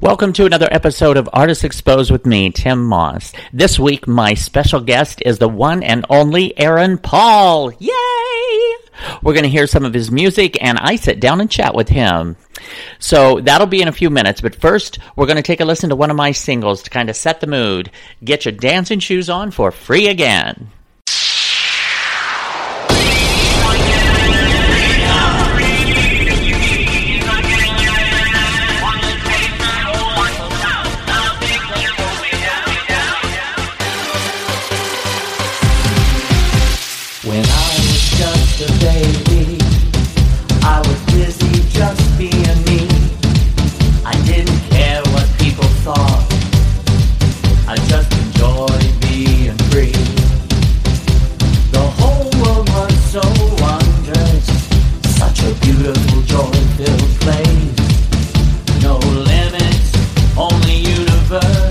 Welcome to another episode of Artists Exposed with me, Tym Moss. This week, my special guest is the one and only Aaron Paul. Yay! We're going to hear some of his music, and I sit down and chat with him. So that'll be in a few minutes, but first, we're going to take a listen to one of my singles to kind of set the mood. Get your dancing shoes on for free again. Universe,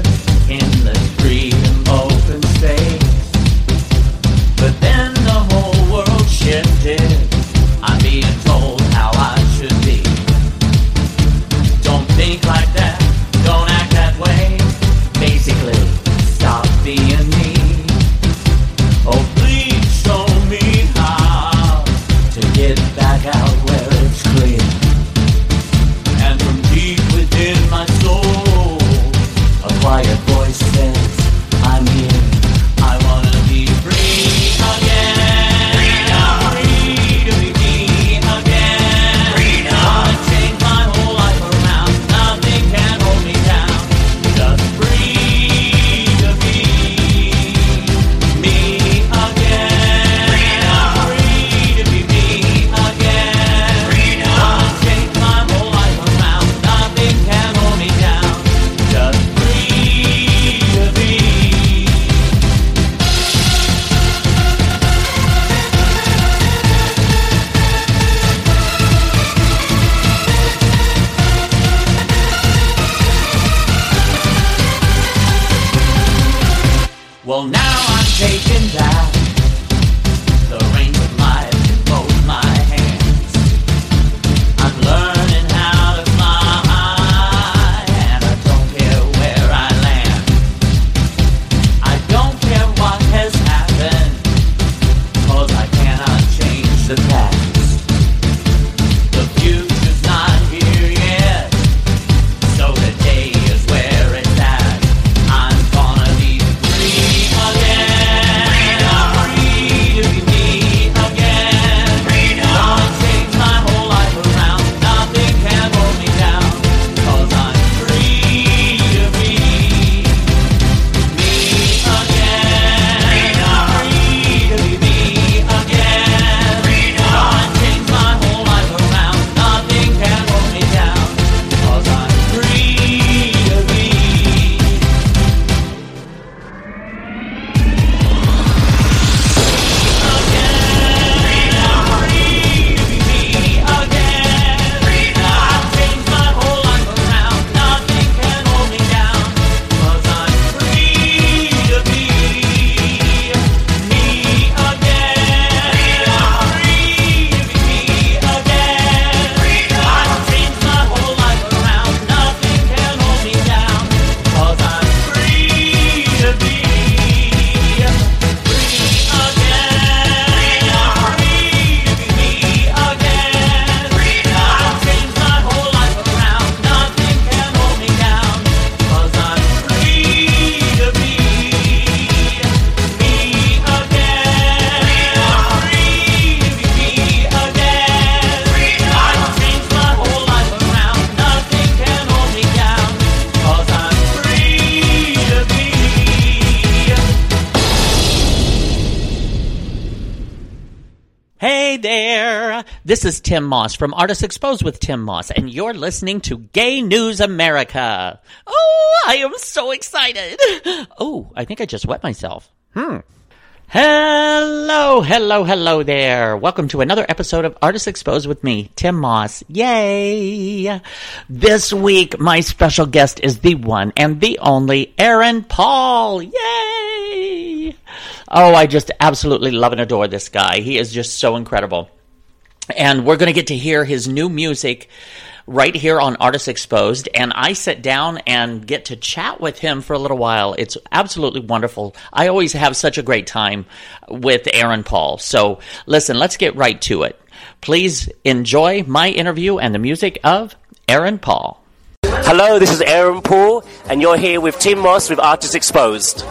This is Tym Moss from Artists Exposed with Tym Moss, and you're listening to Gay News America. Oh, I am so excited! Oh, I think I just wet myself. Hmm. Hello, hello, hello there. Welcome to another episode of Artists Exposed with me, Tym Moss. Yay! This week, my special guest is the one and the only Aaron Paul. Yay! Oh, I just absolutely love and adore this guy. He is just so incredible. And we're going to get to hear his new music right here on Artists Exposed. And I sit down and get to chat with him for a little while. It's absolutely wonderful. I always have such a great time with Aaron Paul. So listen, let's get right to it. Please enjoy my interview and the music of Aaron Paul. Hello, this is Aaron Paul, and you're here with Tym Moss with Artists Exposed.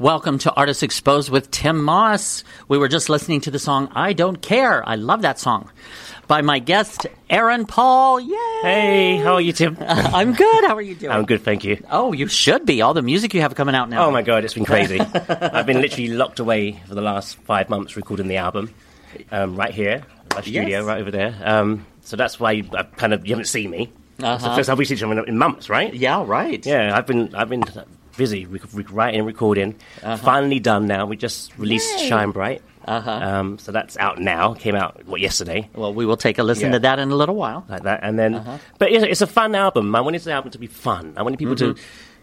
Welcome to Artists Exposed with Tym Moss. We were just listening to the song I Don't Care. I love that song by my guest, Aaron Paul. Yay! Hey, how are you, Tym? I'm good. How are you doing? I'm good, thank you. Oh, you should be. All the music you have coming out now. Oh, my God, it's been crazy. I've been literally locked away for the last five months recording the album um, right here, my studio yes. right over there. Um, so that's why I uh, kind of you haven't seen me. Uh-huh. The first time we've seen each other in months, right? Yeah, right. Yeah, I've been, I've been busy rec- rec- writing and recording. Finally done now. We just released Shine Bright. Uh-huh. Um, so that's out now. Came out what yesterday, Well, we will take a listen Yeah. to that in a little while. like that. And then, but it's, it's a fun album. I wanted the album to be fun. I wanted people to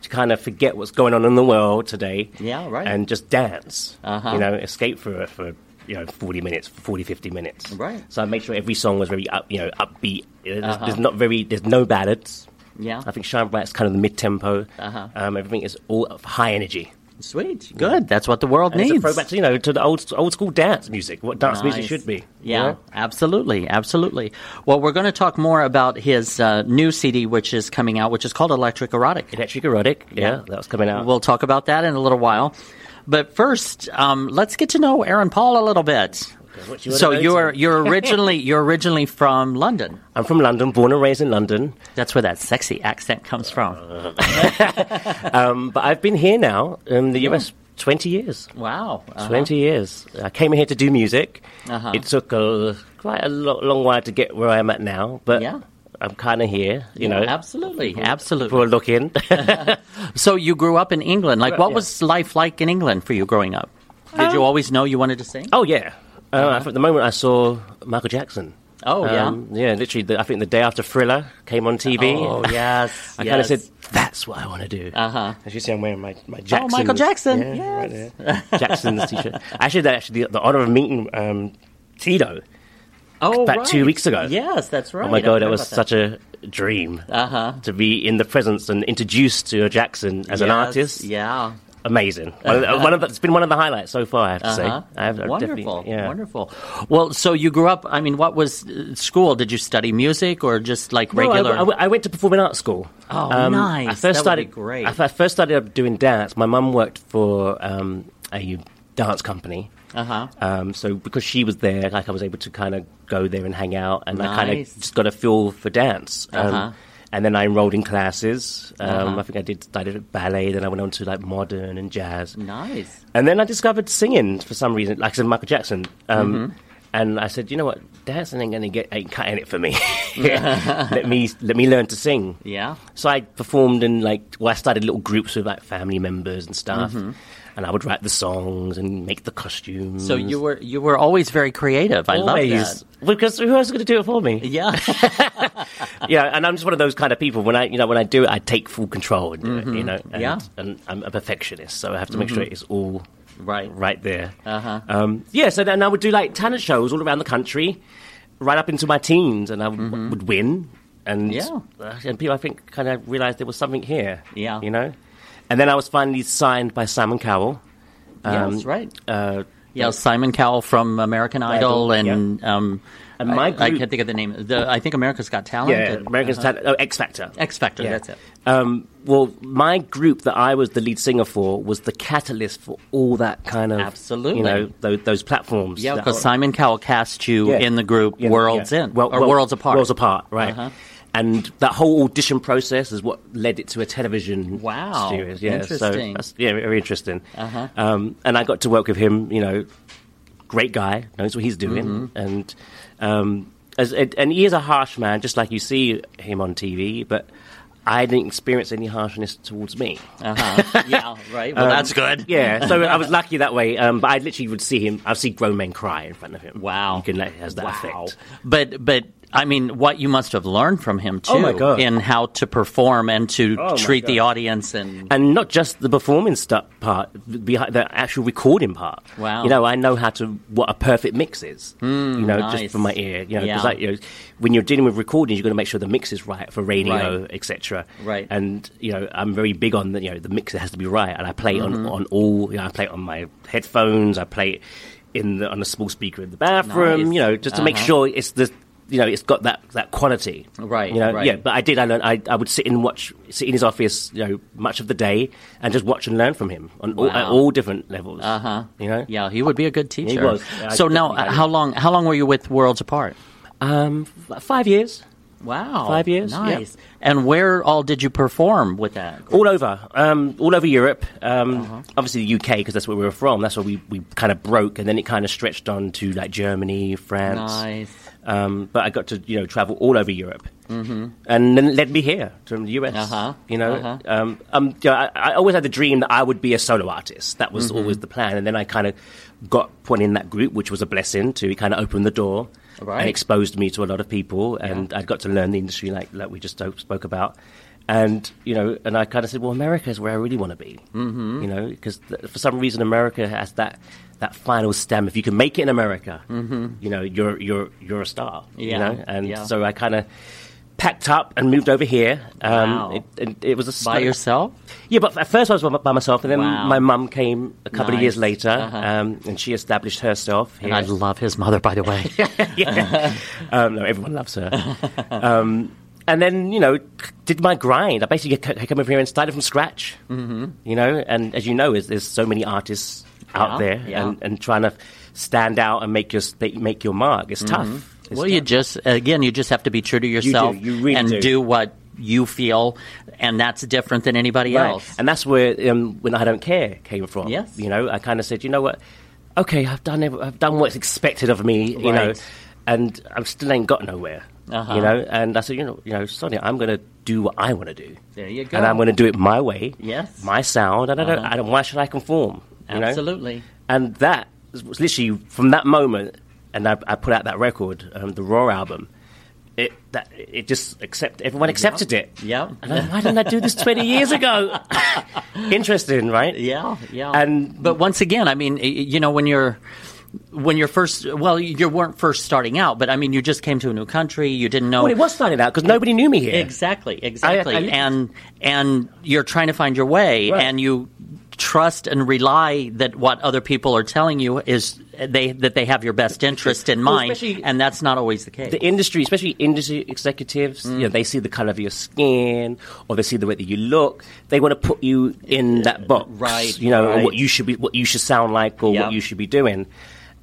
to kind of forget what's going on in the world today. Yeah, right. And just dance. Uh-huh. You know, escape for for you know 40 minutes, 40, 50 minutes. Right. So I made sure every song was very up, you know, upbeat. There's, there's not very, there's no ballads. Yeah. I think Shine Bright's kind of the mid tempo. Uh-huh. Um, everything is all of high energy. Sweet. Good. That's what the world And it's needs. a throwback to, you know, to the old old school dance music, what dance music should be. you Yeah, know? absolutely, absolutely. Well, we're going to talk more about his uh, new CD, which is coming out, which is called Electric Erotic. Electric Erotic, yeah, Yeah. that was coming out. We'll talk about that in a little while. But first, um, let's get to know Aaron Paul a little bit. You So you're you're originally you're originally from London. I'm from London, born and raised in London. That's where that sexy accent comes from. Um, but I've been here now in the US 20 years. Wow. Uh-huh. 20 years. I came here to do music. Uh-huh. It took a, quite a lo- long while to get where I'm at now, but Yeah. I'm kind of here, you know. absolutely, absolutely. For a look in. So you grew up in England. Like, what yeah. was life like in England for you growing up? Did you always know you wanted to sing? oh, yeah. Uh, At the moment I saw Michael Jackson. Oh, yeah. Um, yeah, literally, the, I think the day after Thriller came on TV. Oh, yes. I kind of said, that's what I want to do. Uh-huh. As you see, I'm wearing my, my Jackson. Oh, Michael Jackson, Yeah, yes. there. Jackson's t-shirt. Actually had actually the, the honor of meeting um, Tito. Oh, about right. two weeks ago. Yes, that's right. Oh my god, that was about such a dream Uh-huh. to be in the presence and introduced to a Jackson as an artist. Yeah. Amazing. One of one of the- it's been one of the highlights so far. I have to say. Uh-huh. I have, wonderful, yeah. wonderful. Well, so you grew up. I mean, what was uh, school? Did you study music or just like No, I- regular? I, I went to performing arts school. Oh, Um, nice. I first That would be started great. I first started doing dance. My mum worked for um, a dance company. uh-huh. Um, so because she was there, like I was able to kind of go there and hang out, and I kind of just got a feel for dance. Um, Uh-huh. And then I enrolled in classes. Um, Uh-huh. I think I did. I did ballet. Then I went on to like modern and jazz. Nice. And then I discovered singing for some reason, like I said, Michael Jackson. Um, Mm-hmm. And I said, you know what, dancing ain't gonna get ain't cutting it for me. let me let me learn to sing. Yeah. So I performed in like, well, I started little groups with like family members and stuff, Mm-hmm. And I would write the songs and make the costumes. So you were you were always very creative. I love that. Because who else is going to do it for me? Yeah. yeah, and I'm just one of those kind of people. When I, you know, when I do it, I take full control and do it. You know, and, Mm-hmm. Yeah. and I'm a perfectionist, so I have to make sure it's all right. right there. Uh-huh. Um, yeah, so then I would do like talent shows all around the country, right up into my teens, and I w- would win. And Yeah. uh, and people, I think, kind of realized there was something here. Yeah. you know. And then I was finally signed by Simon Cowell. yes. Right. Uh, Yeah. Simon Cowell from American Idol, Idol, and um, And my I, I can't think of the name. The I think America's Got Talent. yeah, and- American Talent, oh, X Factor. X Factor. Yeah. That's it. Um, well, my group that I was the lead singer for was the catalyst for all that kind of Absolutely. you know, those, those platforms. Yeah, because Simon Cowell cast you Yeah. in the group Yeah, Worlds yeah. In Well- or well, Worlds Apart. Worlds Apart, right? Uh-huh. And that whole audition process is what led it to a television Wow. series. Yeah, so Interesting. that's, yeah, very interesting. Uh-huh. Um, and I got to work with him. You know, great guy, knows what he's doing, Mm-hmm. and um, as, and he is a harsh man, just like you see him on TV. But I didn't experience any harshness towards me. Uh-huh. yeah. Right. Well, Um, that's good. Yeah, so I was lucky that way. Um, but I literally would see him. I'd see grown men cry in front of him. Wow. you can let has that wow. effect. But but I mean, what you must have learned from him too, Oh, in how to perform and to Oh, treat the audience and and not just the performing stuff part, behind the actual recording part. Wow. You know, I know how to what a perfect mix is. you know, nice. just from my ear. You know, because Yeah. like you know, when you're dealing with recordings, you've got to make sure the mix is right for radio, Right. etc. Right. And you know, I'm very big on the you know the mix has to be right, and I play it Mm-hmm. on on all. You know, I play it on my headphones. I play it in the, on a small speaker in the bathroom. Nice. You know, just to make Uh-huh. sure it's the. You know, it's got that, that quality, Right, You know, right. yeah. But I did. I learned. I, I would sit and watch, sit in his office, you know, much of the day, and just watch and learn from him on all, at all different levels. uh huh. You know. Yeah, he would be a good teacher. He was. I so now, how long? How long were you with Worlds Apart? Um, five years, Wow, Five years. Nice. And where all did you perform with that? all over, um, all over Europe. Um, Uh-huh. Obviously the UK because that's where we were from. That's where we, we kind of broke, and then it kind of stretched on to like Germany, France. Nice. Um, but I got to you know travel all over Europe. and then led me here from the US. Uh-huh, You know, uh-huh. um, um, you know, I, I always had the dream that I would be a solo artist. That was Mm-hmm. always the plan, and then I kind of got put in that group, which was a blessing to kind of open the door Right. and exposed me to a lot of people, and I got to learn the industry like like we just spoke about. And you know, and I kind of said, "Well, America is where I really want to be." Mm-hmm. You know, because th- for some reason, America has that that final stem. If you can make it in America, mm-hmm. you know, you're you're you're a star. You know, and yeah. so I kind of packed up and moved over here. Um, Wow. it, and it was a By yourself? yeah, but at first I was by by myself, and then Wow. my mum came a couple of years later, Uh-huh. um, and she established herself here. And I love his mother, by the way. yeah. um, no, everyone loves her. and then, you know, did my grind. I basically came over here and started from scratch. Mm-hmm. You know, and as you know, there's, there's so many artists out Yeah, there, yeah. and, and trying to stand out and make your make your mark. It's tough. It's Mm-hmm. well, you just, again, you just have to be true to yourself you really and do. what you feel, and that's different than anybody Right. else. And that's where um, when I don't care came from. Yes. You know, I kind of said, you know what? Okay, I've done I've done what's expected of me. You know, and I still ain't got nowhere. Uh-huh. You know, and I said, you know, you know, Sonia, I'm going to do what I want to do. There you go. And I'm going to do it my way. Yes. My sound, and I don't, Uh-huh. I don't. Why should I conform? You know? Absolutely. And that was literally from that moment, and I, I put out that record, um, the Raw album. It that it just accept everyone accepted it. Yeah. Why didn't I do this twenty years ago? Interesting, right? Yeah, yeah. And- but once again, I mean, you know, when you're when you're first, well, you weren't first starting out, but I mean, you just came to a new country, you didn't know Well, it was starting out because nobody knew me here. exactly, exactly, I- and and you're trying to find your way, Right. and you trust and rely that what other people are telling you is they that they have your best interest in mind, especially- and that's not always the case. the industry, especially industry executives, Mm. you know, they see the color of your skin or they see the way that you look. They want to put you in that box, Right, You know, right. what you should be, what you should sound like, or Yeah. what you should be doing.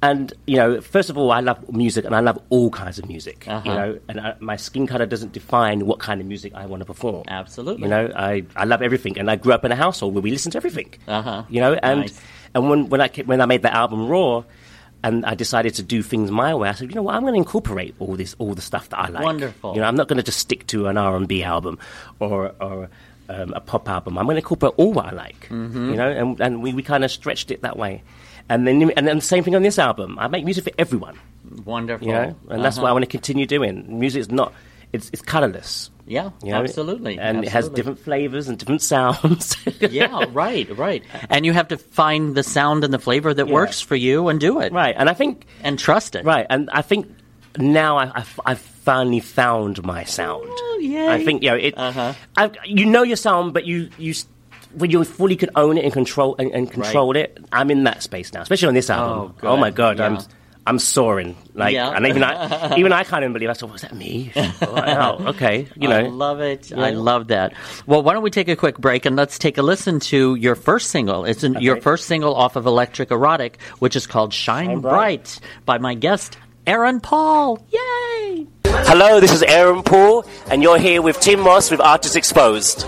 And you know, first of all, I love music, and I love all kinds of music. Uh-huh. You know, and I, my skin color doesn't define what kind of music I want to perform. Absolutely. You know, I, I love everything, and I grew up in a household where we listened to everything. Uh-huh. You know, and Nice. and when when I when I made that album Raw, and I decided to do things my way, I said, you know what, I'm going to incorporate all this all the stuff that I like. Wonderful. You know, I'm not going to just stick to an R and B album or or um, a pop album. I'm going to incorporate all what I like. Mm-hmm. You know, and and we, we kind of stretched it that way. And then and then the same thing on this album. I make music for everyone. Wonderful, You know, and that's what I Uh-huh. want to continue doing. Music is not. It's, it's colorless. Yeah, You know? absolutely, And it has different flavors and different sounds. yeah, right, right. And you have to find the sound and the flavor that Yeah. works for you and do it. right. And I think And trust it. Right, and I think now I, I've, I've finally found my sound. Oh, yay. I think you know it. Uh-huh. I, you know your sound, but you you when you fully could own it and control and, and control it. I'm in that space now, especially on this album. good. Oh, my god, I'm I'm soaring like, Yeah. and even I even I can't even believe. I thought, was that me? oh, okay, you know. I love it. I love that. Well, why don't we take a quick break and let's take a listen to your first single. It's an, your first single off of Electric Erotic, which is called Shine, Shine Bright. Bright. by my guest, Aaron Paul. Yay! Hello, this is Aaron Paul, and you're here with Tym Moss with Artists Exposed.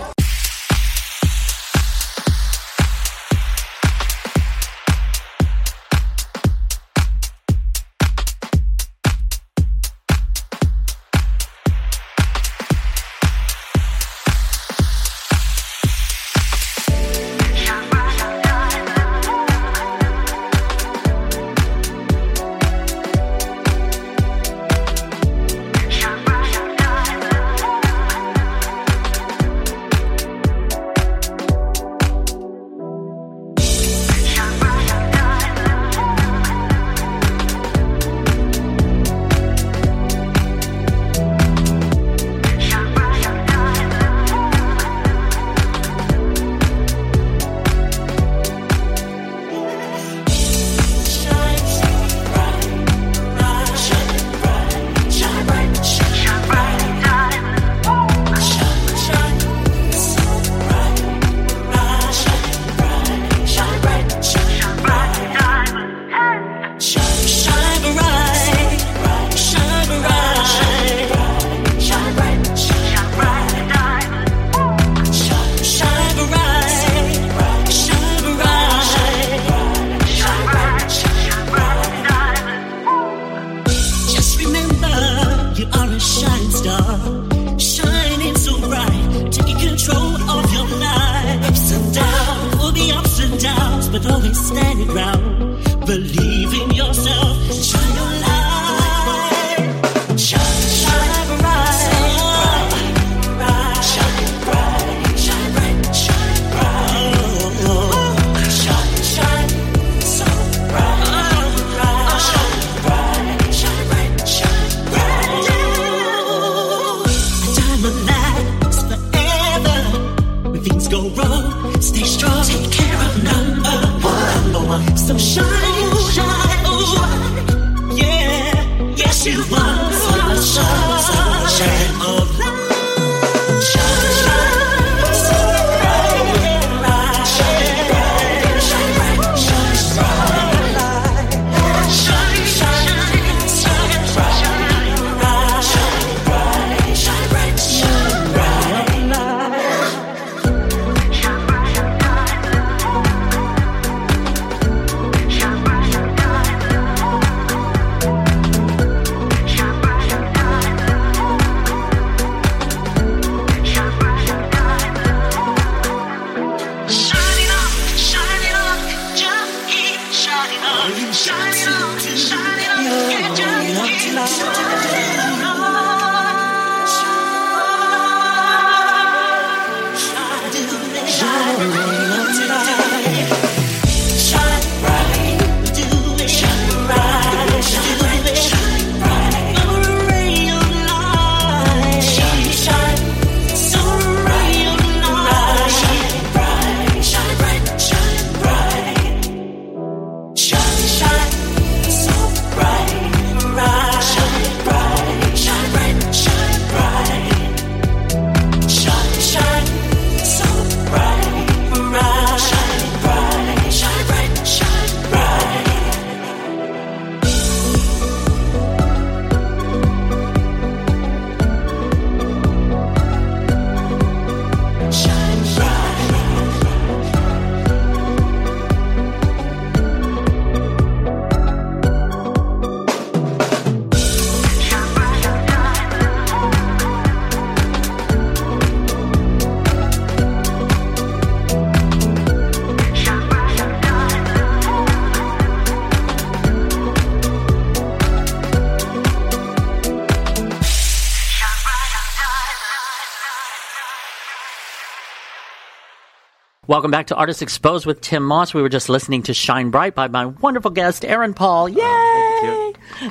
Welcome back to Artists Exposed with Tym Moss. We were just listening to Shine Bright by my wonderful guest, Aaron Paul. Oh, Yay!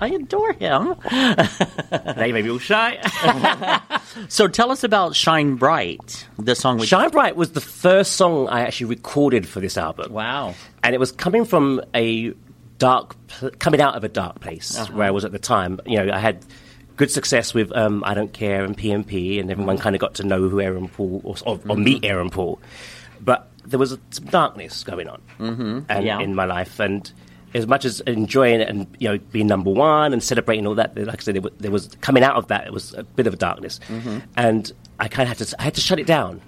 I adore him. Now you me all shy. So tell us about Shine Bright, the song we Shine Bright was the first song I actually recorded for this album. Wow. and it was coming from a dark, coming out of a dark place uh-huh. where I was at the time. You know, I had good success with um, I Don't Care and PMP, and everyone kind of got to know who Aaron Paul or, or, or meet Aaron Paul. But there was some darkness going on mm-hmm. and, Yeah. in my life, and as much as enjoying it and you know being number one and celebrating all that, like I said, there was, there was coming out of that. It was a bit of a darkness, and I kind of had to I had to shut it down,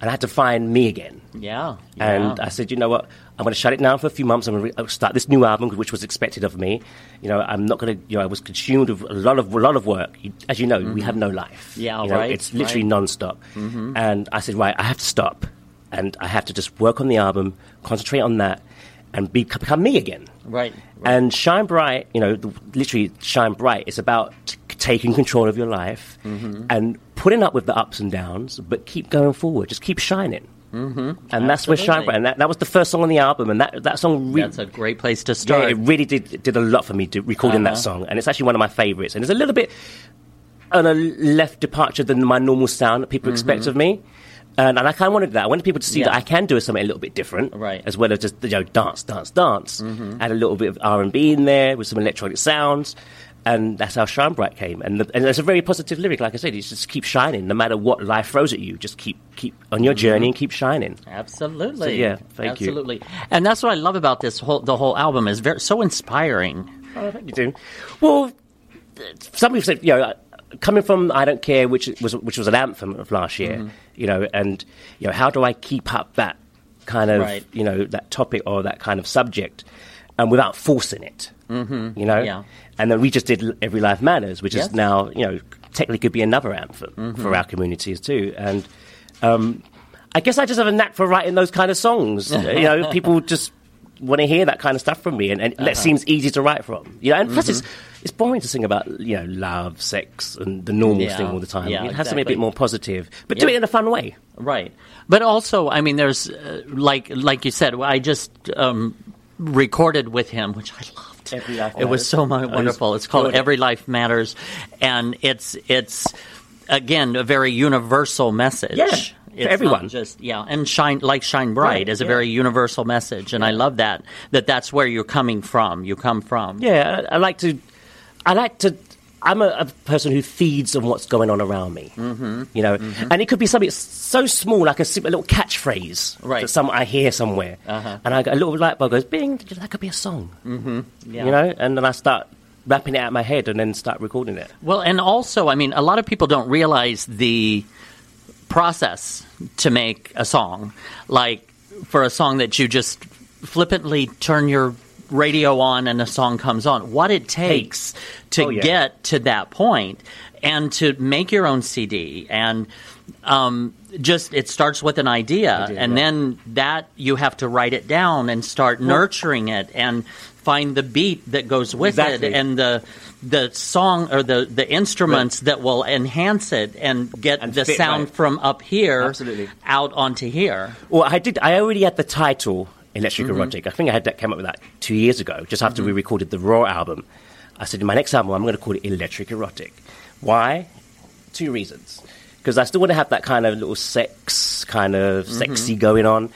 and I had to find me again. Yeah. And yeah. I said, you know what? I'm going to shut it down for a few months. I'm going to re- start this new album, which was expected of me. You know, I'm not going to. You know, I was consumed with a lot of a lot of work. As you know, we have no life. Mm-hmm. Yeah, you know, right, It's literally right. non-stop. And I said, right, I have to stop, and I have to just work on the album, concentrate on that, and be, become me again. Right. And Shine Bright, you know, the, literally Shine Bright is about t- taking control of your life Mm-hmm. and putting up with the ups and downs, but keep going forward. Just keep shining. Mm-hmm. And that's where Shine Absolutely. Bright, and that, that was the first song on the album, and that, that song really. That's a great place to yeah, start. it really did did a lot for me to recording Uh-huh. that song, and it's actually one of my favorites. And it's a little bit on a left departure than my normal sound that people expect of me. And, and I kind of wanted that. I wanted people to see Mm-hmm. Yeah. that I can do something a little bit different, Right. Mm-hmm. As well as just you know dance, dance, dance. Add a little bit of R and B in there with some electronic sounds, and that's how Shine Bright came. And the, and it's a very positive lyric, like I said. It's just keep shining, no matter what life throws at you. Just keep keep on your journey and keep shining. Absolutely. So, yeah, thank you. Absolutely. And that's what I love about this whole the whole album is very so inspiring. Oh, thank you, Tym. Well, some people said, you know, coming from I Don't Care, which was which was an anthem of last year, Mm-hmm. you know, and you know, how do I keep up that kind of Right. you know that topic or that kind of subject, without forcing it, mm-hmm. you know? Yeah. And then we just did Every Life Matters, which Yes. Mm-hmm. is now you know technically could be another anthem for our communities too, and. Um, I guess I just have a knack for writing those kind of songs. you know, people just want to hear that kind of stuff from me, and, and Uh-huh. that seems easy to write from. You know, and plus Mm-hmm. it's it's boring to sing about you know love, sex, and the normal Yeah. thing all the time. Yeah, you to be a bit more positive, but do it in a fun way. Right. But also, I mean, there's uh, like like you said, I just um, recorded with him, which I loved. Every Life it was so wonderful. It's called. Every Life Matters, and it's it's again a very universal message. Yeah, It's not everyone. just yeah, and shine like shine bright Right, is a yeah. very universal message, and I love that that that's where you're coming from. You come from. Yeah, I, I like to. I like to. I'm a, a person who feeds on what's going on around me. Mm-hmm. You know, and it could be something so small, like a, a little catchphrase Right. that some I hear somewhere, Uh-huh. and I, a little light bulb goes, "Bing!" That could be a song. Yeah. You know, and then I start wrapping it out of my head, and then start recording it. Well, and also, I mean, a lot of people don't realize the process to make a song. Like for a song that you just flippantly turn your radio on and a song comes on. What it takes to Oh, yeah. get to that point and to make your own CD and um, just it starts with an idea Idea, and yeah. then that you have to write it down and start nurturing it and find the beat that goes with Exactly. it and the the song or the the instruments that will enhance it and get And the fit sound right. from up here Absolutely. out onto here. Well, I did. I already had the title Electric mm-hmm. Erotic. I think I had that came up with that two years ago, just after we mm-hmm. recorded the Raw album. I said in my next album, I'm going to call it Electric Erotic. Why? Two reasons. Because I still want to have that kind of little sex, kind of mm-hmm. sexy going on,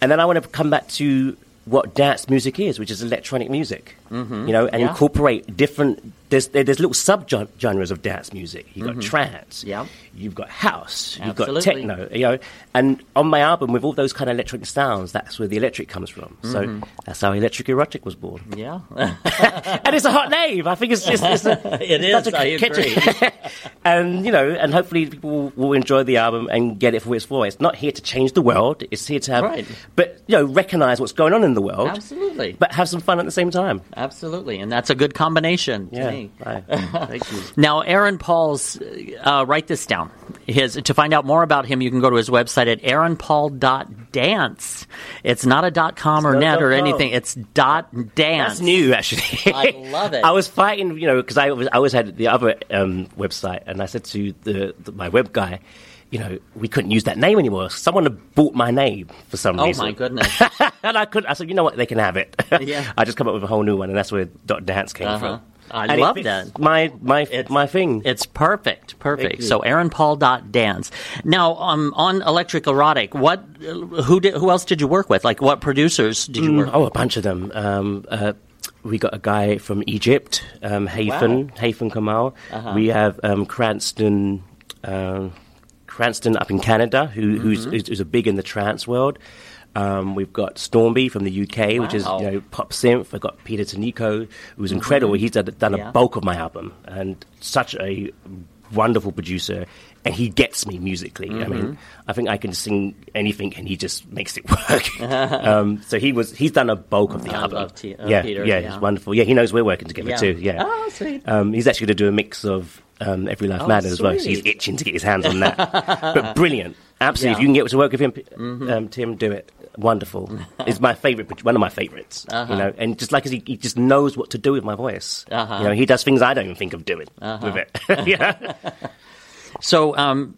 and then I want to come back to what dance music is, which is electronic music. Mm-hmm. You know, and Yeah. incorporate different. There's there- there's little subgenres of dance music. You've got trance. Yeah. You've got house. Absolutely. You've got techno you know, and on my album with all those kind of electric sounds, that's where the electric comes from. So that's how Electric Erotic was born. Yeah. and it's a hot name. I think it's just it's a, It is. A, I catchy- and you know, and hopefully people will enjoy the album and get it for what it's for. It's not here to change the world. It's here to have, Right. but you know, recognize what's going on in the world. Absolutely. But have some fun at the same time. Absolutely. And that's a good combination to Yeah. Right. Thank you. Now, Aaron Paul's, uh, write this down. His to find out more about him, you can go to his website at aaronpaul.dance. It's not a dot com or net or anything. It's dot dance. That's new, actually. I love it. I was fighting, you know, because I, was, I always had the other um, website, and I said to the, the my web guy, you know, we couldn't use that name anymore. Someone had bought my name for some Oh reason. Oh my goodness. and I could I said, you know what, they can have it. Yeah. I just come up with a whole new one, and that's where Dot Dance came Uh-huh. from. I And love that. My my my thing. It's perfect, perfect. So dance. Now, um, on Electric Erotic, what, who did, who else did you work with? Like, what producers did you work? Oh, a bunch of them. Um, uh, we got a guy from Egypt, um, Hayfen, Hayfen Kamal. Uh-huh. We have um, Cranston, um, Cranston up in Canada, who, who's, Mm-hmm. who's, who's a big in the trance world. Um, we've got Stormby from the UK, which is you know pop synth. I've got Peter Tanico, who's incredible. He's done, done Mm-hmm. Yeah. a bulk of my album, and such a wonderful producer. And he gets me musically. I Mm-hmm. mean, I think I can sing anything, and he just makes it work. um, so he was he's done a bulk of the I album. love T- uh, yeah, Peter, yeah, yeah. he's wonderful. Yeah, he knows we're working together Yeah. too. Yeah. Oh, sweet. Um, he's actually going to do a mix of um, Every Life Oh, Matters as well. So he's itching to get his hands on that. but brilliant, absolutely. If Yeah. Mm-hmm. you can get to work with him, um, Tym, do it. Wonderful. it's my favorite, one of my favorites. Uh-huh. You know, and just like he, he just knows what to do with my voice. Uh-huh. You know, he does things I don't even think of doing with it. yeah. So, um,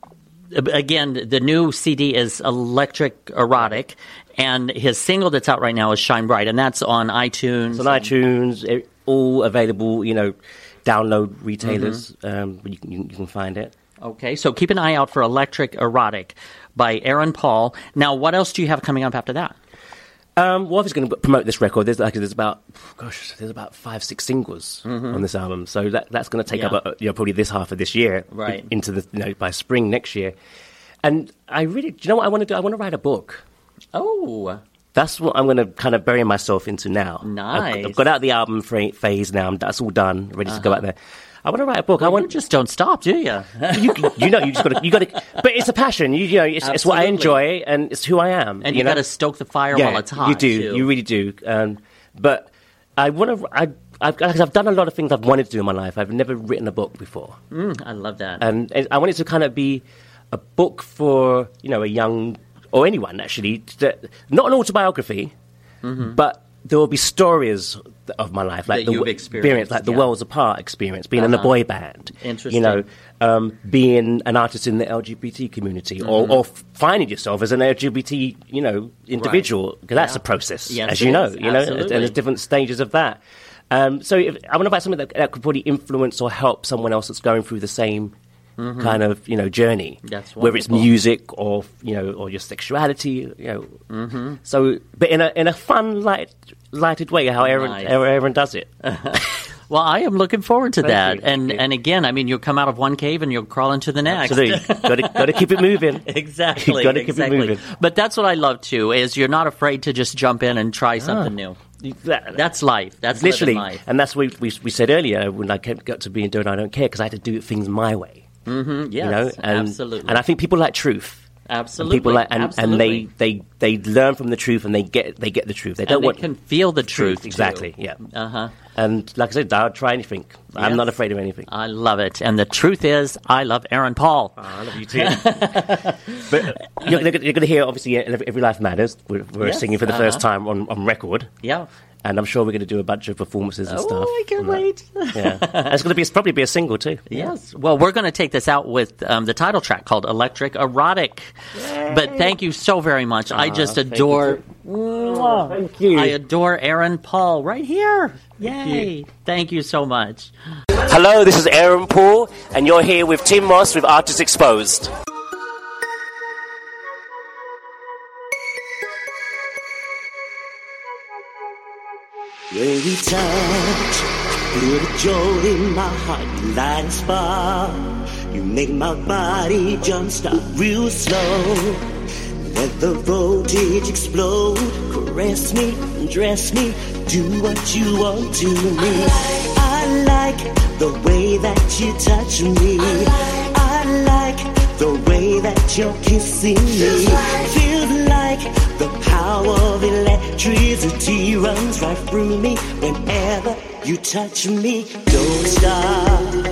again, the new CD is Electric Erotic, and his single that's out right now is Shine Bright, and that's on iTunes. It's on iTunes, all available. You know, download retailers. Mm-hmm. Um, you, can, you can find it. Okay, so keep an eye out for Electric Erotic by Aaron Paul. Now, what else do you have coming up after that? Um, well, obviously going to promote this record. There's like there's about gosh, there's about five six singles on this album, so that that's going to take Mm-hmm. Yeah. up you know, probably this half of this year, Right. into the you know by spring next year. And I really, do you know what I want to do? I want to write a book. Oh, That's what I'm going to kind of bury myself into now. I've- Nice. I've, got out the album phase now. That's all done, ready to go out there. I want to write a book. I you want just don't stop, do you? you, you know you just got to you got to. But it's a passion. You, you know it's, it's what I enjoy and it's who I am. And you, know? got to stoke the fire while it's hot. You do. too. You really do. Um, but I want to. I, I've, I I've done a lot of things I've wanted to do in my life. I've never written a book before, Mm, I love that. and, and I want it to kind of be a book for you know a young or anyone actually. That, not an autobiography, but there will be stories of my life, like That the experienced, like the yeah. worlds apart experience, being in a Uh-huh. boy band, Interesting. You know, um, being an artist in the LGBT community, or, Mm-hmm. or finding yourself as an LGBT, you know, individual, because that's Yeah. a process, Yes, as you know, is. you know, and there's different stages of that. Um, so if, I wonder about something that, that could probably influence or help someone else that's going through the same kind of you know journey, Mm-hmm. That's whether it's music or you know or your sexuality, you know. Mm-hmm. So, but in a in a fun, light, lighted way, how Aaron Nice. how Aaron does it. well, I am looking forward to Thank that. you, and and again, I mean, you'll come out of one cave and you'll crawl into the next. Absolutely, got to got to keep it moving. Exactly. Gotta keep it moving. But that's what I love too. Is you're not afraid to just jump in and try something new. That- That's life. That's literally, life. and that's what we, we said earlier when I kept, got to being doing I don't care because I had to do things my way. Mm, yes, you know, and, absolutely. And I think people like truth. And absolutely. people like and, and they, they they learn from the truth and they get they get the truth. They don't they want can feel the truth. exactly. Yeah. Uh huh. And like I said, I'll try anything. I'm not afraid of anything. I love it. And the truth is, I love Aaron Paul. I love you too. but you're, you're going to hear, obviously, Every Every Life Matters. We're, we're Yes, singing for the 1st uh-huh. time on, on record. yeah. And I'm sure we're going to do a bunch of performances and Oh, stuff. Oh, I can't wait. Yeah. It's going to be it's probably be a single too. Yes. Well, we're going to take this out with um, the title track called Electric Erotic. But thank you so very much. I just thank you adore. Oh, thank you. I adore Aaron Paul right here. Yay. Thank you so much. Hello, this is Aaron Paul, and you're here with Tym Moss with Artists Exposed. When we touch, feel the joy in my heart, you light a spark. You make my body jump start real slow. Let the voltage explode. Caress me, undress me, do what you want to me. I like the way that you touch me. I like the way that you're kissing me. Feels like the power of electricity runs right through me whenever you touch me. Don't stop,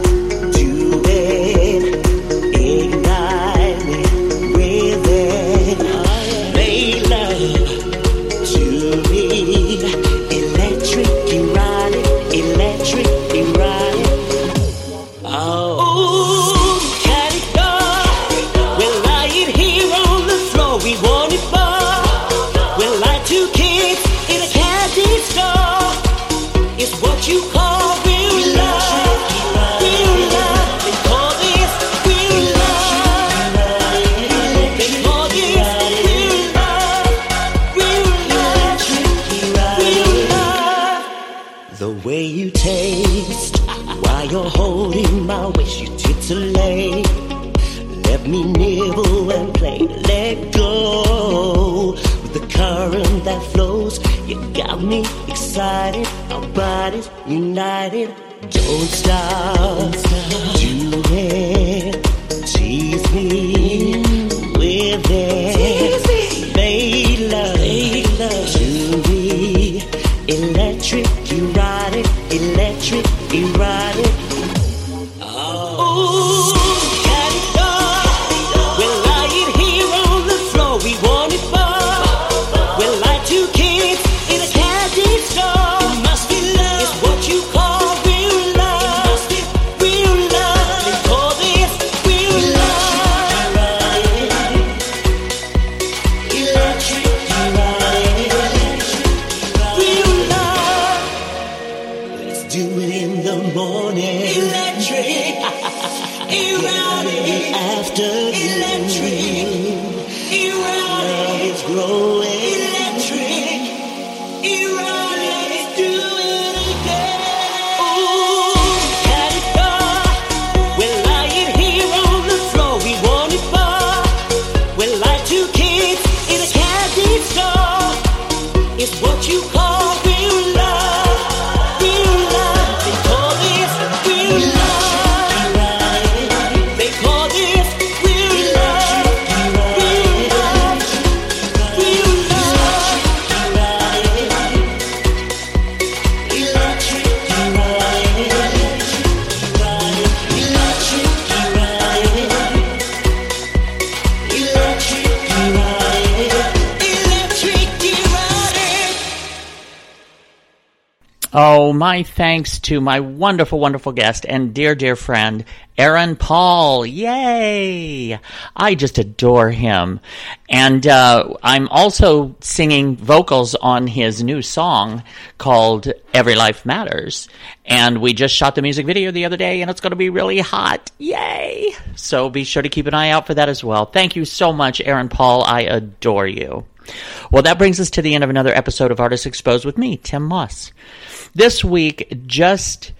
my thanks to my wonderful, wonderful guest and dear, dear friend, Aaron Paul. Yay! I just adore him. And uh, I'm also singing vocals on his new song called Every Life Matters. And we just shot the music video the other day, and it's going to be really hot. Yay! So be sure to keep an eye out for that as well. Thank you so much, Aaron Paul. I adore you. Well, that brings us to the end of another episode of Artists Exposed with me, Tym Moss. This week, just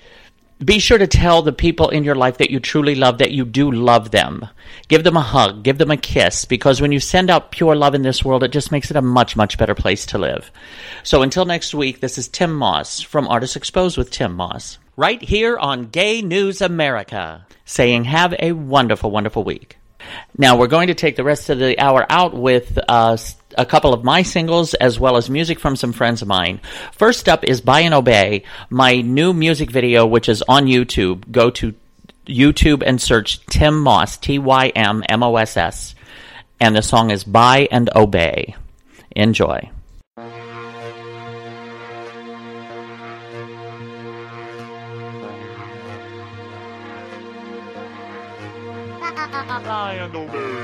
be sure to tell the people in your life that you truly love that you do love them. Give them a hug, give them a kiss, because when you send out pure love in this world, it just makes it a much, much better place to live. So until next week, this is Tym Moss from Artists Exposed with Tym Moss, right here on Gay News America, saying have a wonderful, wonderful week. Now we're going to take the rest of the hour out with uh, a couple of my singles as well as music from some friends of mine. First up is Buy and Obey, my new music video, which is on YouTube. Go to YouTube and search Tym Moss, T Y M M O S S, and the song is Buy and Obey. Enjoy.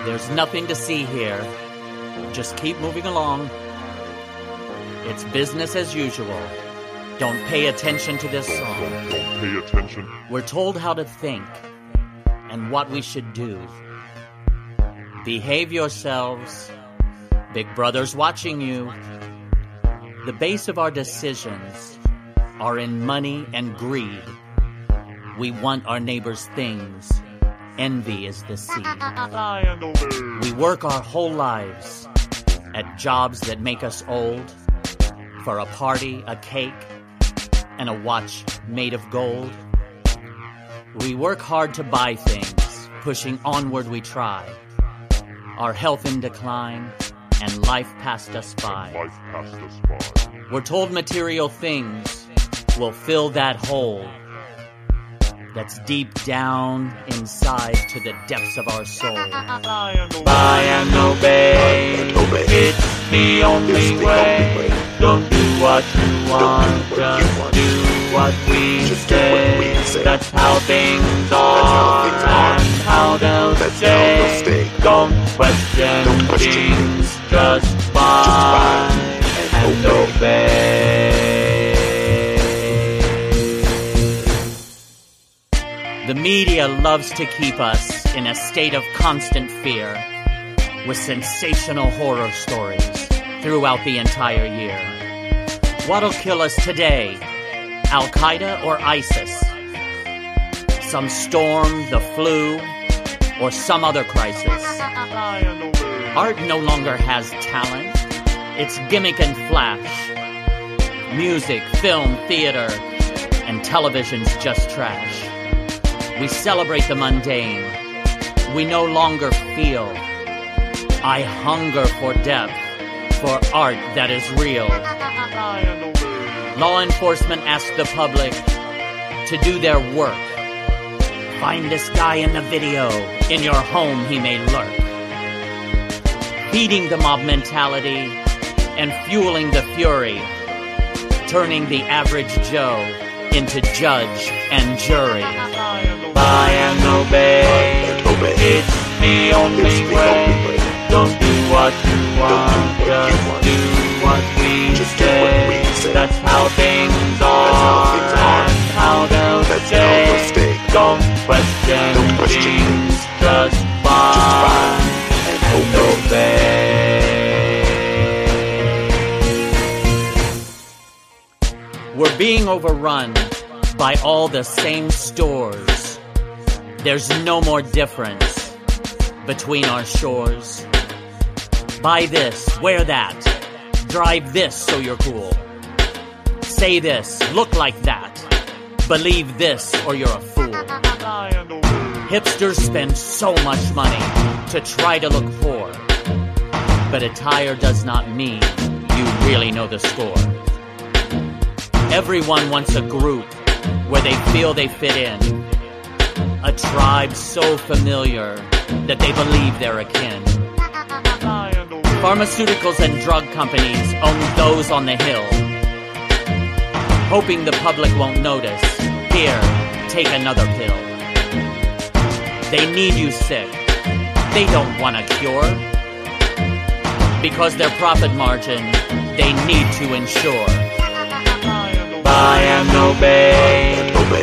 There's nothing to see here. Just keep moving along. It's business as usual. Don't pay attention to this song. Don't Pay attention. We're told how to think and what we should do. Behave yourselves. Big Brother's watching you. The base of our decisions are in money and greed. We want our neighbor's things. Envy is the seed. We work our whole lives at jobs that make us old for a party, a cake, and a watch made of gold. We work hard to buy things, pushing onward we try. Our health in decline, and life passed us by. Life passed us by. We're told material things will fill that hole that's deep down inside to the depths of our soul. Buy and obey. It's the only way. Don't do what you want, just do what we say. That's how things are, and how they'll stay. Don't question things, just media loves to keep us in a state of constant fear with sensational horror stories throughout the entire year. What'll kill us today? Al Qaeda or ISIS? some storm, the flu, or some other crisis. Art no longer has talent. It's gimmick and flash. Music, film, theater, and television's just trash. We celebrate the mundane. We no longer feel. I hunger for depth, for art that is real. Law enforcement asks the public to do their work. Find this guy in the video. In your home, he may lurk. Feeding the mob mentality and fueling the fury. Turning the average Joe into judge and jury. Buy and obey. It's the only way. Don't do what you want, just do what we say. That's how things are, and how they'll stay. Don't question things, just buy and obey. We're being overrun by all the same stores. There's no more difference between our shores. Buy this, wear that, drive this so you're cool. Say this, look like that, believe this or you're a fool. Hipsters spend so much money to try to look poor. But attire does not mean you really know the score. Everyone wants a group where they feel they fit in. A tribe so familiar that they believe they're akin. Pharmaceuticals and drug companies own those on the hill. Hoping the public won't notice. Here, take another pill. They need you sick. They don't want a cure. Because their profit margin, they need to ensure. Buy and obey.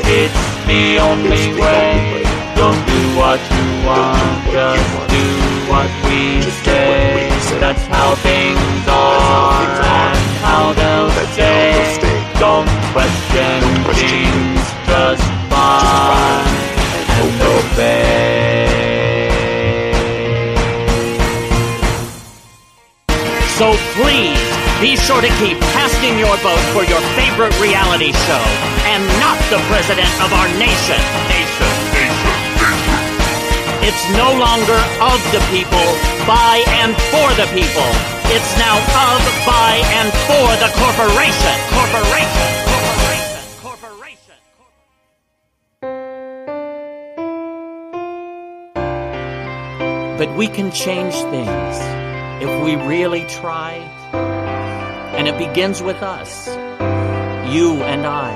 It's the only way. Don't do what you want, just do what we say. That's how things are, and how they'll stay. Don't question things, just buy and obey. So please, be sure to keep casting your vote for your favorite reality show and not the president of our nation. Nation, nation, nation. It's no longer of the people, by and for the people. It's now of, by, and for the corporation. corporation. Corporation. Corporation. Corporation. But we can change things if we really try. And it begins with us, you and I.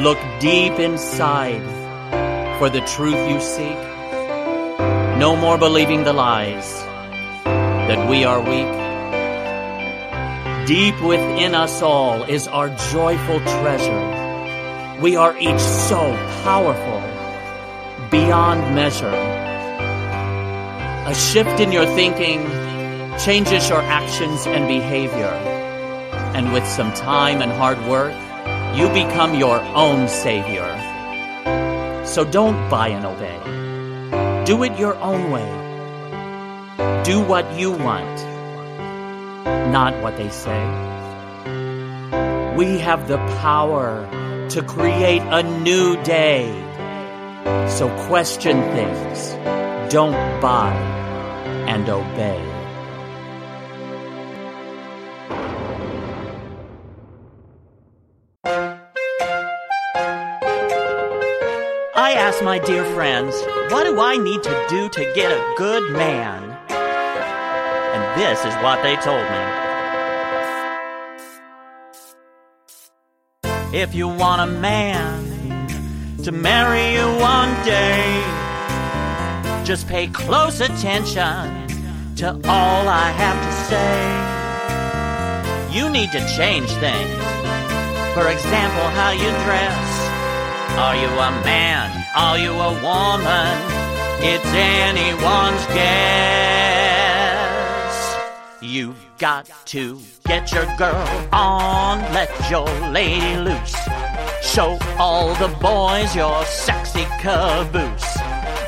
Look deep inside for the truth you seek. No more believing the lies that we are weak. Deep within us all is our joyful treasure. We are each so powerful, beyond measure. A shift in your thinking changes your actions and behavior. And with some time and hard work, you become your own savior. So don't buy and obey. Do it your own way. Do what you want, not what they say. We have the power to create a new day. So question things. Don't buy and obey. My dear friends, what do I need to do to get a good man? And this is what they told me. If you want a man to marry you one day, just pay close attention to all I have to say. You need to change things. For example, how you dress. Are you a man? Are you a woman? It's anyone's guess. You've got to get your girl on, let your lady loose. Show all the boys your sexy caboose.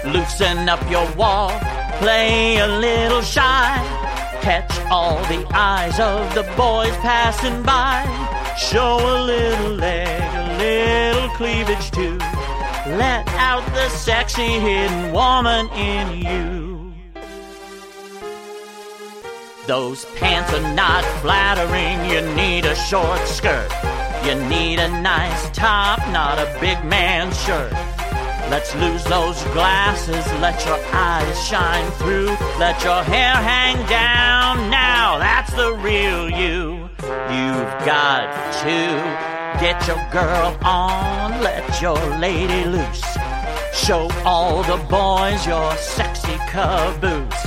Loosen up your wall, play a little shy. Catch all the eyes of the boys passing by. Show a little leg, a little cleavage too. Let out the sexy hidden woman in you. Those pants are not flattering, you need a short skirt. You need a nice top, not a big man's shirt. Let's lose those glasses, let your eyes shine through. Let your hair hang down now, that's the real you. You've got to get your girl on, let your lady loose. Show all the boys your sexy caboose.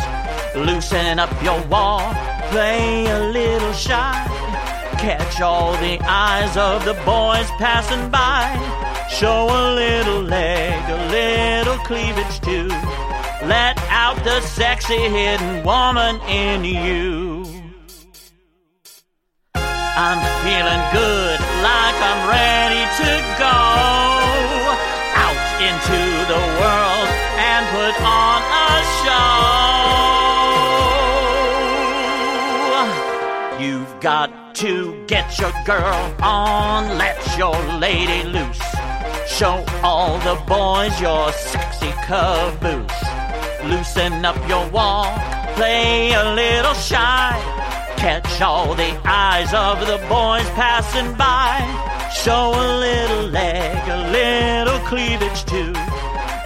Loosen up your wall, play a little shy. Catch all the eyes of the boys passing by. Show a little leg, a little cleavage too. Let out the sexy hidden woman in you. I'm feeling good, like I'm ready to go out into the world and put on a show. You've got to get your girl on, let your lady loose. Show all the boys your sexy caboose. Loosen up your wall, play a little shy. Catch all the eyes of the boys passing by. Show a little leg, a little cleavage too.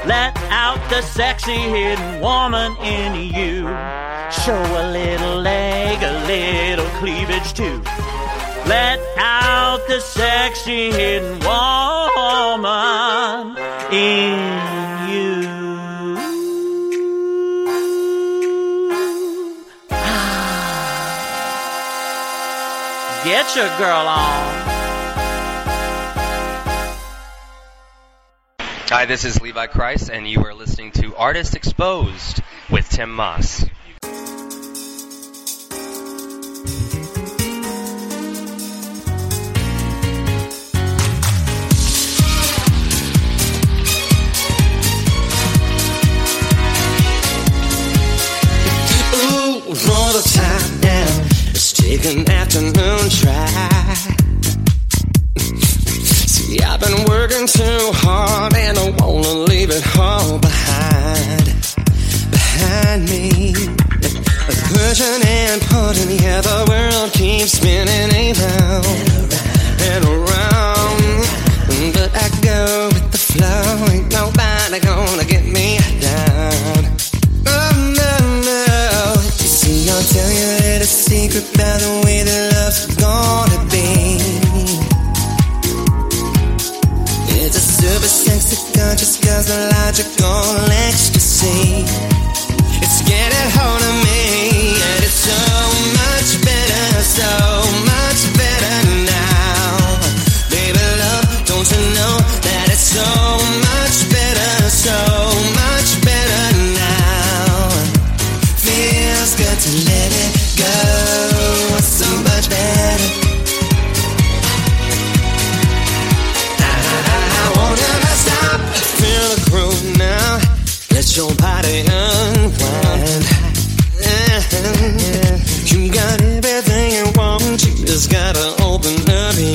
Let out the sexy hidden woman in you. Show a little leg, a little cleavage too. Let out the sexy hidden woman in you. Get your girl on. Hi, this is Levi Kreis, and you are listening to Artist Exposed with Tym Moss.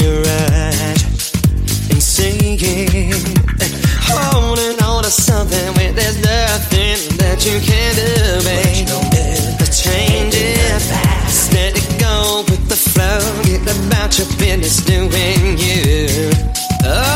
Your eyes and singing. Holding on to something where there's nothing that you can't do. Change it fast, let it go with the flow. Get about your business doing you. Oh,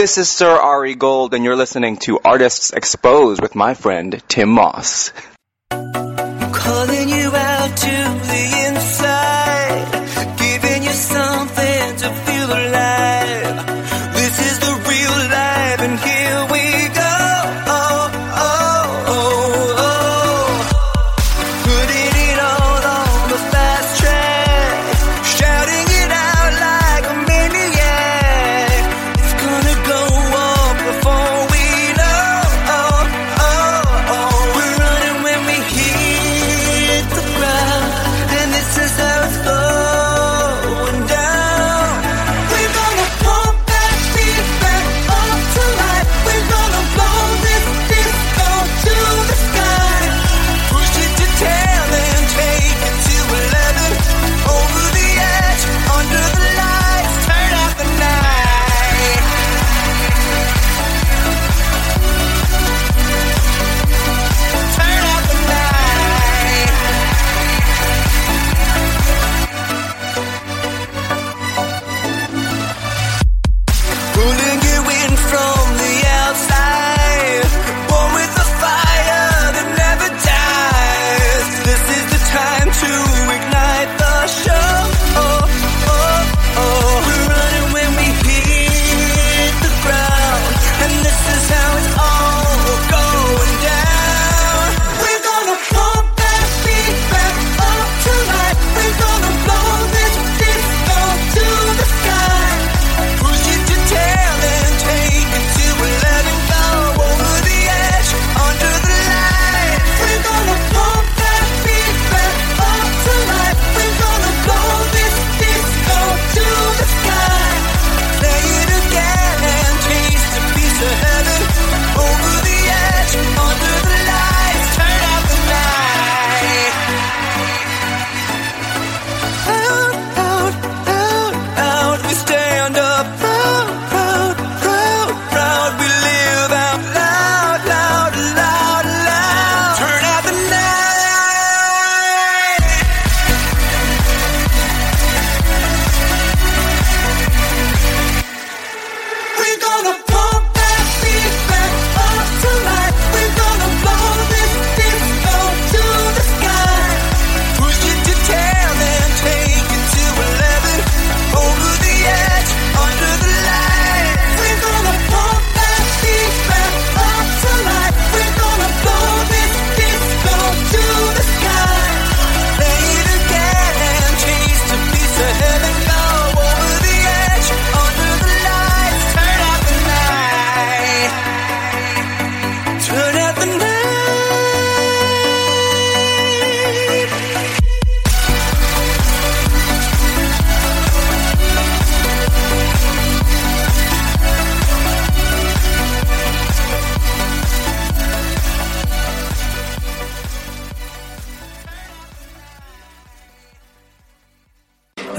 this is Sir Ari Gold, and you're listening to Artists Exposed with my friend Tym Moss.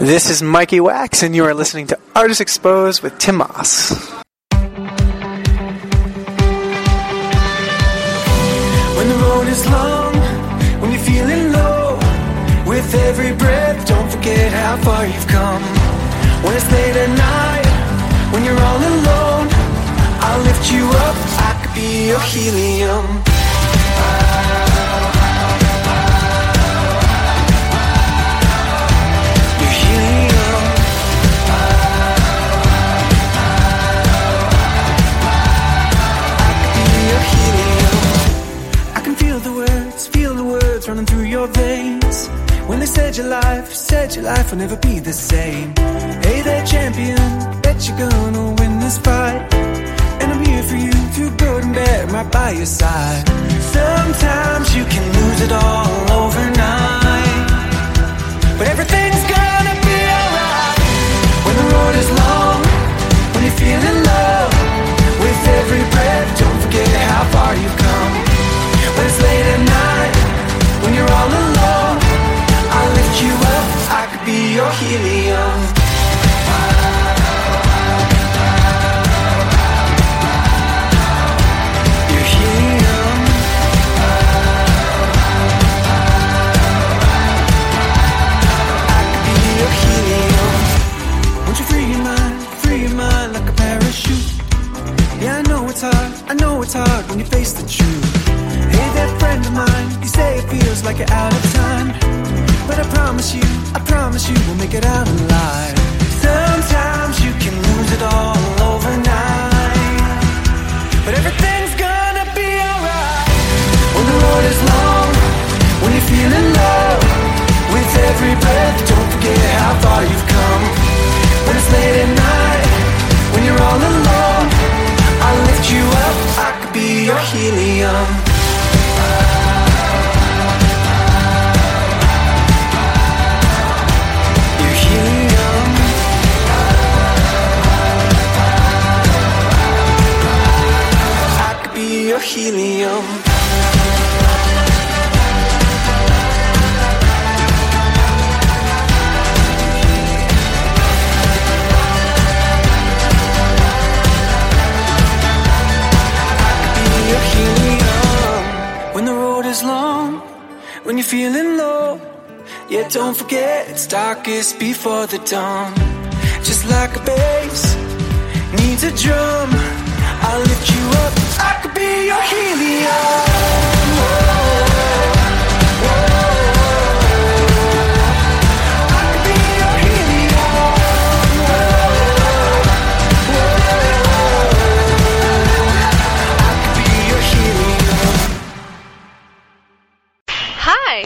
This is Mikey Wax, and you are listening to Artist Exposed with Tym Moss. When the road is long, when you're feeling low, with every breath, don't forget how far you've come. When it's late at night, when you're all alone, I'll lift you up, I could be your helium. Bet your life will never be the same. Hey there, champion. Bet you're gonna win this fight. And I'm here for you through good and bad, right by your side. Sometimes you can lose it all overnight. But everything's gonna be alright. When the road is long, when you're feeling low. With every breath, don't forget how far you've come. When it's late at night, when you're all alone, you up. I could be your helium. Your helium. I could be your helium. Won't you free your mind, free your mind like a parachute? Yeah, I know it's hard, I know it's hard when you face the truth. Hey that friend of mine, you say it feels like you're out of time. But I promise you, I promise you, we'll make it out alive. Sometimes you can lose it all overnight. But everything's gonna be alright. When the road is long, when you're feeling low. With every breath, don't forget how far you've come. When it's late at night, when you're all alone, I'll lift you up. I could be your helium. Helium. be helium. When the road is long, when you're feeling low, yeah, don't forget it's darkest before the dawn. Just like a bass needs a drum, I'll lift you up.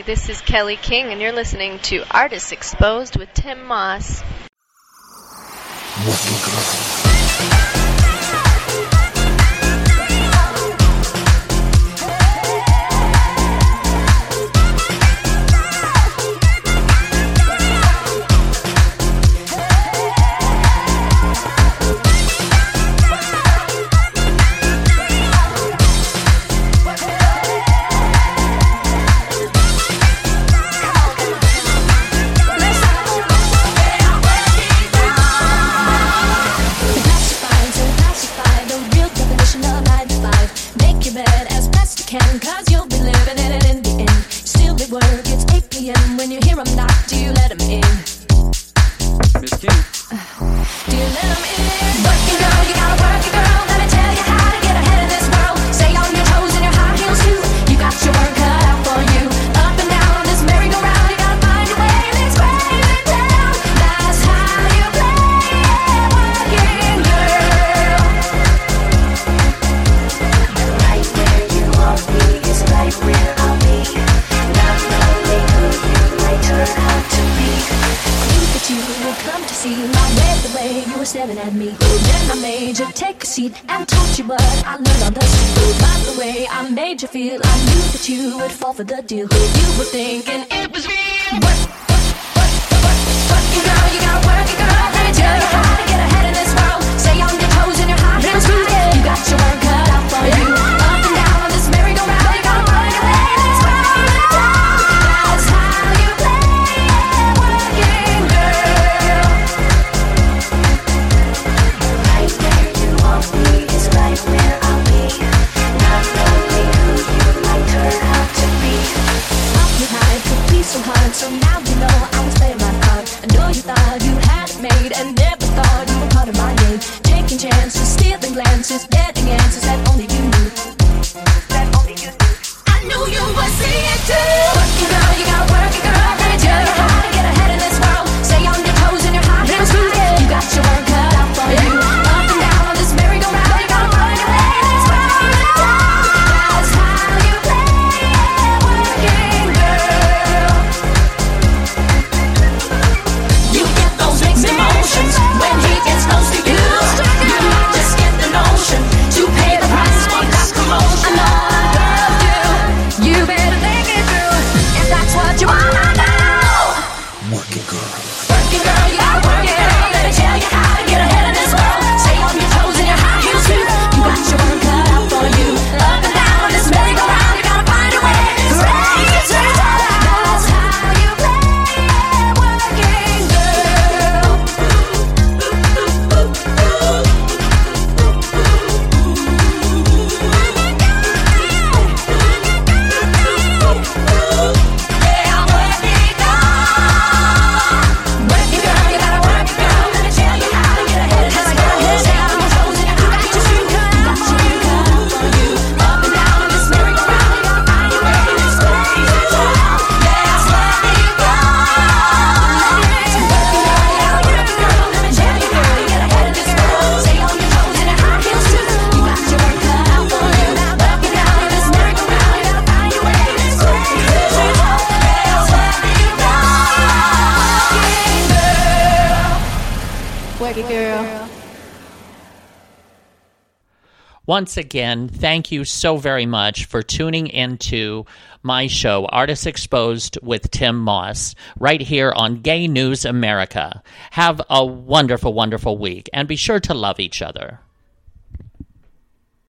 This is Kelly King, and you're listening to Artists Exposed with Tym Moss. Once again, thank you so very much for tuning into my show, Artists Exposed with Tym Moss, right here on Gay News America. Have a wonderful, wonderful week, and be sure to love each other.